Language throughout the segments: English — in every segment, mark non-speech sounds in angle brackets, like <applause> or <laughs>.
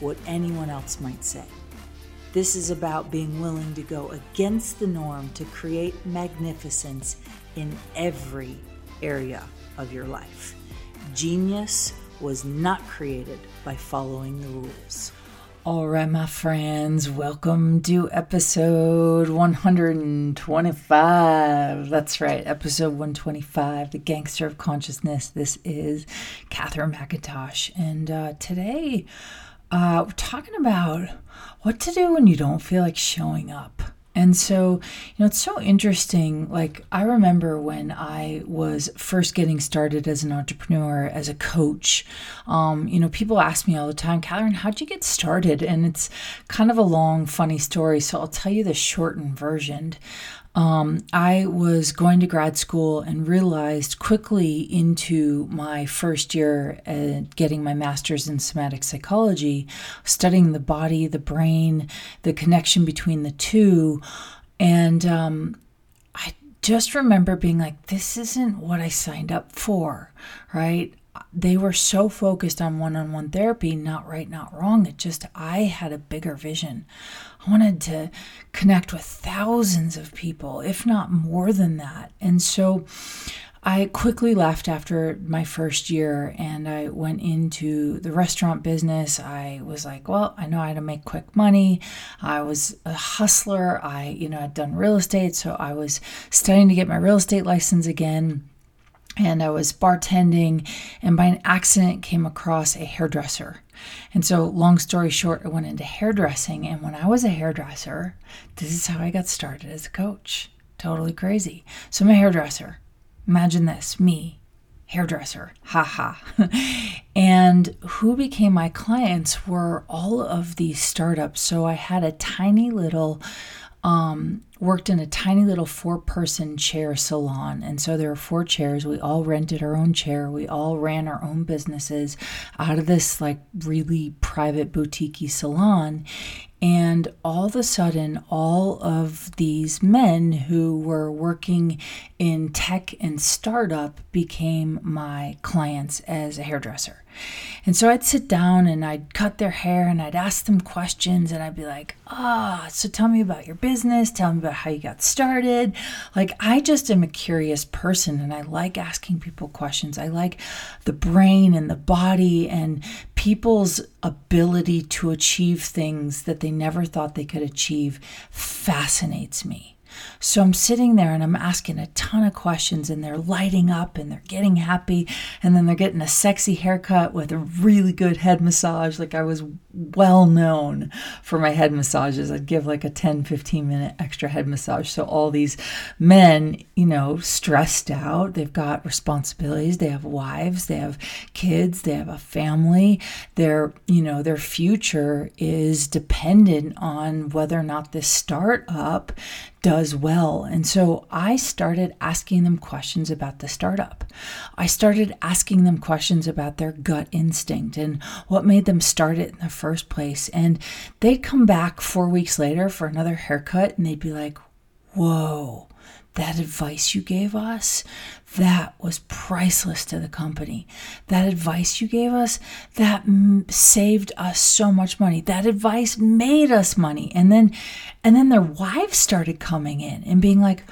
what anyone else might say. This is about being willing to go against the norm to create magnificence in every area of your life. Genius was not created by following the rules. All right, my friends, welcome to episode 125. That's right, episode 125, The Gangster of Consciousness. This is Katherine McIntosh, and uh, today uh, we're talking about what to do when you don't feel like showing up. And so, you know, it's so interesting. Like, I remember when I was first getting started as an entrepreneur, as a coach, um, you know, people ask me all the time, Katherine, how'd you get started? And it's kind of a long, funny story. So I'll tell you the shortened version um, I was going to grad school and realized quickly into my first year at getting my master's in somatic psychology, studying the body, the brain, the connection between the two. And um, I just remember being like, this isn't what I signed up for, right? They were so focused on one on one therapy, not right, not wrong. It just, I had a bigger vision. I wanted to connect with thousands of people, if not more than that. And so I quickly left after my first year and I went into the restaurant business. I was like, well, I know how to make quick money. I was a hustler. I, you know, had done real estate. So I was studying to get my real estate license again and I was bartending and by an accident came across a hairdresser. And so, long story short, I went into hairdressing. And when I was a hairdresser, this is how I got started as a coach. Totally crazy. So, I'm a hairdresser. Imagine this me, hairdresser. Ha ha. <laughs> and who became my clients were all of these startups. So, I had a tiny little um, worked in a tiny little four person chair salon. And so there were four chairs. We all rented our own chair. We all ran our own businesses out of this like really private boutique salon. And all of a sudden, all of these men who were working in tech and startup became my clients as a hairdresser. And so I'd sit down and I'd cut their hair and I'd ask them questions and I'd be like, ah, oh, so tell me about your business. Tell me about how you got started. Like, I just am a curious person and I like asking people questions. I like the brain and the body and people's ability to achieve things that they never thought they could achieve fascinates me. So I'm sitting there and I'm asking a ton of questions, and they're lighting up and they're getting happy. And then they're getting a sexy haircut with a really good head massage. Like I was well known for my head massages. I'd give like a 10, 15 minute extra head massage. So all these men, you know, stressed out, they've got responsibilities, they have wives, they have kids, they have a family. Their, you know, their future is dependent on whether or not this startup does well. And so I started asking them questions about the startup. I started asking them questions about their gut instinct and what made them start it in the first place. And they'd come back four weeks later for another haircut and they'd be like, whoa, that advice you gave us, that was priceless to the company. That advice you gave us, that m- saved us so much money. That advice made us money. And then and then their wives started coming in and being like,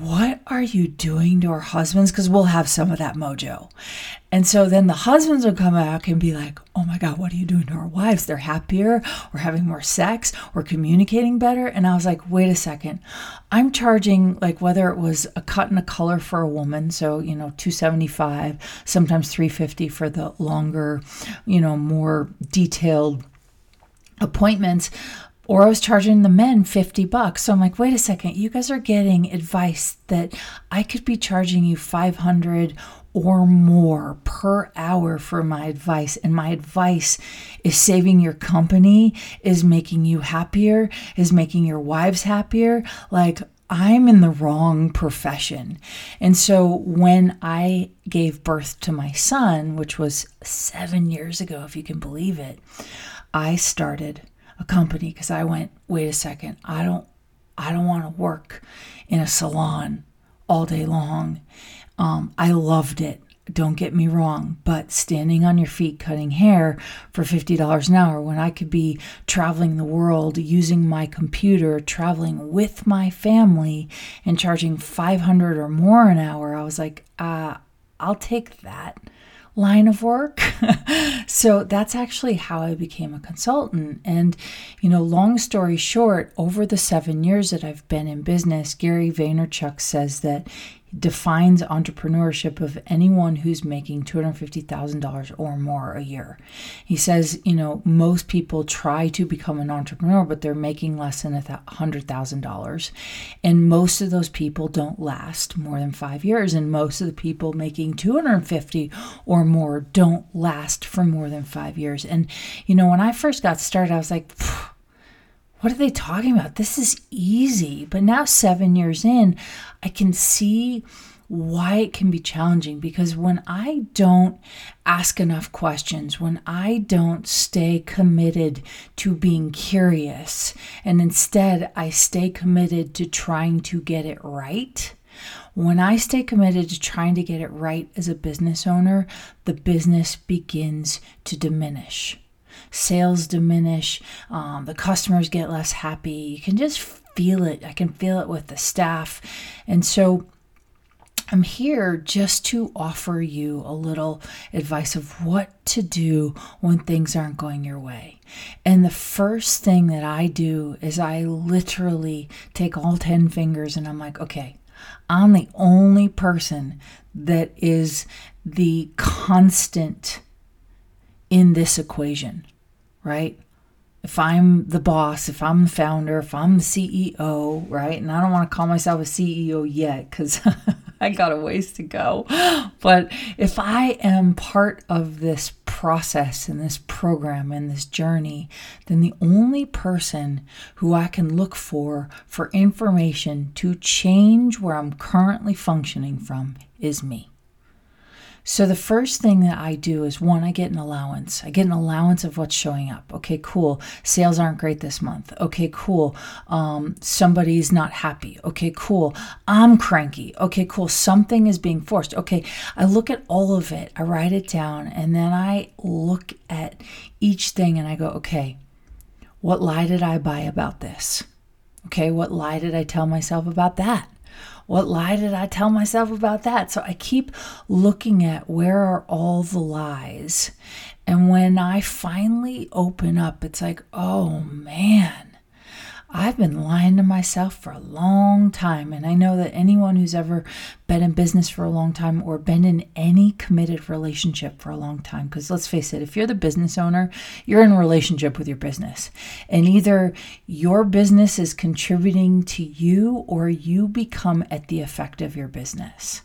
what are you doing to our husbands? Because we'll have some of that mojo. And so then the husbands will come back and be like, oh my God, what are you doing to our wives? They're happier. We're having more sex. We're communicating better. And I was like, wait a second. I'm charging like whether it was a cut and a color for a woman. So, you know, 275, sometimes 350 for the longer, you know, more detailed appointments or I was charging the men 50 bucks. So I'm like, wait a second, you guys are getting advice that I could be charging you 500 or more per hour for my advice. And my advice is saving your company, is making you happier, is making your wives happier. Like, I'm in the wrong profession. And so when I gave birth to my son, which was seven years ago, if you can believe it, I started a company because I went, wait a second, I don't I don't want to work in a salon all day long. Um, I loved it. Don't get me wrong, but standing on your feet cutting hair for $50 an hour when I could be traveling the world using my computer, traveling with my family, and charging 500 or more an hour, I was like, uh, I'll take that line of work. <laughs> so that's actually how I became a consultant. And, you know, long story short, over the seven years that I've been in business, Gary Vaynerchuk says that defines entrepreneurship of anyone who's making $250,000 or more a year. He says, you know, most people try to become an entrepreneur, but they're making less than $100,000. And most of those people don't last more than five years. And most of the people making 250 or more don't last for more than five years. And, you know, when I first got started, I was like, what are they talking about? This is easy. But now, seven years in, I can see why it can be challenging because when I don't ask enough questions, when I don't stay committed to being curious, and instead I stay committed to trying to get it right, when I stay committed to trying to get it right as a business owner, the business begins to diminish sales diminish, um, the customers get less happy. You can just feel it. I can feel it with the staff. And so I'm here just to offer you a little advice of what to do when things aren't going your way. And the first thing that I do is I literally take all 10 fingers and I'm like, okay, I'm the only person that is the constant in this equation right? If I'm the boss, if I'm the founder, if I'm the CEO, right? And I don't want to call myself a CEO yet because <laughs> I got a ways to go. But if I am part of this process and this program and this journey, then the only person who I can look for for information to change where I'm currently functioning from is me. So the first thing that I do is one, I get an allowance. I get an allowance of what's showing up. Okay, cool. Sales aren't great this month. Okay, cool. Um, somebody's not happy. Okay, cool. I'm cranky. Okay, cool. Something is being forced. Okay, I look at all of it. I write it down, and then I look at each thing and I go, okay, what lie did I buy about this? Okay, what lie did I tell myself about that? What lie did I tell myself about that? So I keep looking at where are all the lies. And when I finally open up, it's like, oh man, I've been lying to myself for a long time. And I know that anyone who's ever been in business for a long time or been in any committed relationship for a long time, because let's face it, if you're the business owner, you're in a relationship with your business. And either your business is contributing to you or you become at the effect of your business.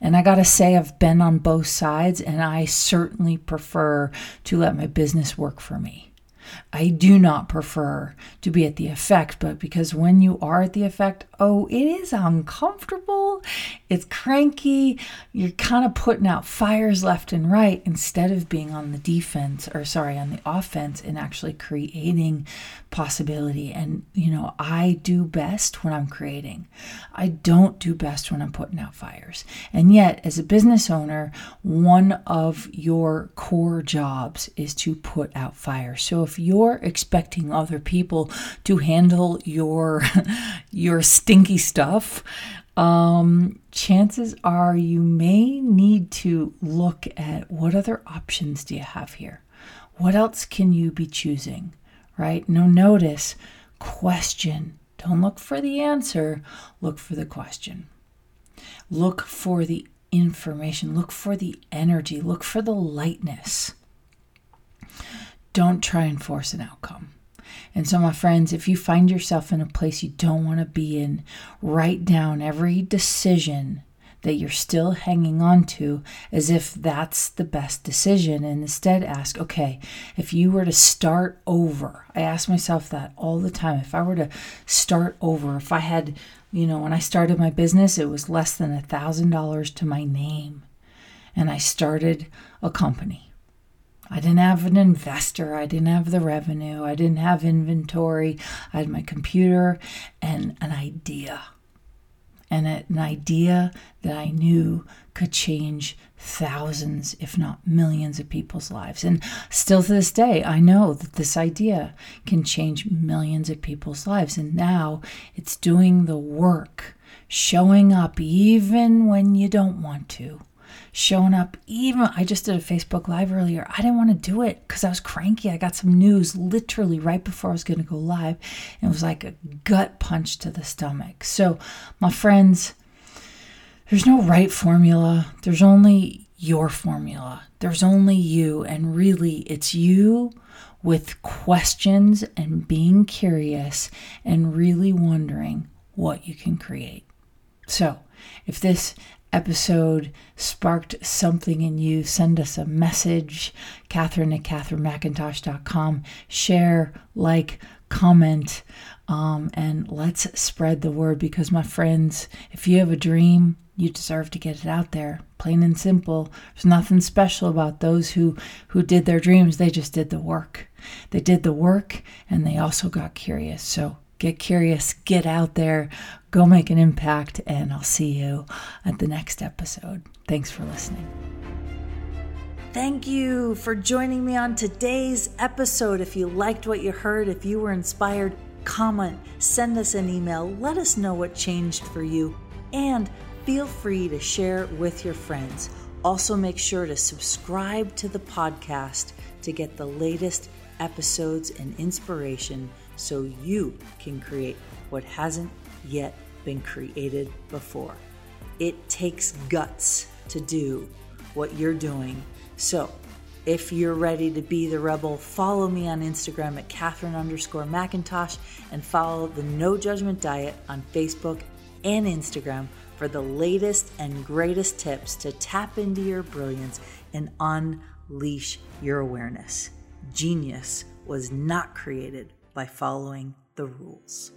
And I got to say, I've been on both sides, and I certainly prefer to let my business work for me. I do not prefer to be at the effect, but because when you are at the effect, oh, it is uncomfortable. It's cranky. You're kind of putting out fires left and right instead of being on the defense or, sorry, on the offense and actually creating possibility. And, you know, I do best when I'm creating, I don't do best when I'm putting out fires. And yet, as a business owner, one of your core jobs is to put out fires. So if you're expecting other people to handle your <laughs> your stinky stuff, um, chances are you may need to look at what other options do you have here? What else can you be choosing? Right? No, notice, question. Don't look for the answer, look for the question. Look for the information, look for the energy, look for the lightness. Don't try and force an outcome. And so, my friends, if you find yourself in a place you don't want to be in, write down every decision that you're still hanging on to as if that's the best decision. And instead, ask, okay, if you were to start over, I ask myself that all the time. If I were to start over, if I had, you know, when I started my business, it was less than a $1,000 to my name. And I started a company I didn't have an investor. I didn't have the revenue. I didn't have inventory. I had my computer and an idea. And an idea that I knew could change thousands, if not millions, of people's lives. And still to this day, I know that this idea can change millions of people's lives. And now it's doing the work, showing up even when you don't want to showing up. Even I just did a Facebook Live earlier. I didn't want to do it because I was cranky. I got some news literally right before I was going to go live. And it was like a gut punch to the stomach. So, my friends, there's no right formula, there's only your formula. There's only you. And really, it's you with questions and being curious and really wondering what you can create. So, if this episode sparked something in you, send us a message, Katherine at KatherineMcIntosh.com. Share, like, comment, um, and let's spread the word because, my friends, if you have a dream, you deserve to get it out there plain and simple. There's nothing special about those who who did their dreams. They just did the work. They did the work and they also got curious. So get curious, get out there, go make an impact, and I'll see you at the next episode. Thanks for listening. Thank you for joining me on today's episode. If you liked what you heard, if you were inspired, comment, send us an email, let us know what changed for you, and feel free to share with your friends. Also, make sure to subscribe to the podcast to get the latest episodes and inspiration so you can create what hasn't yet been created before. It takes guts to do what you're doing. So, if you're ready to be the rebel, follow me on Instagram at Katherine underscore McIntosh and follow the No Judgment Diet on Facebook and Instagram for the latest and greatest tips to tap into your brilliance and unleash your awareness. Genius was not created by following the rules.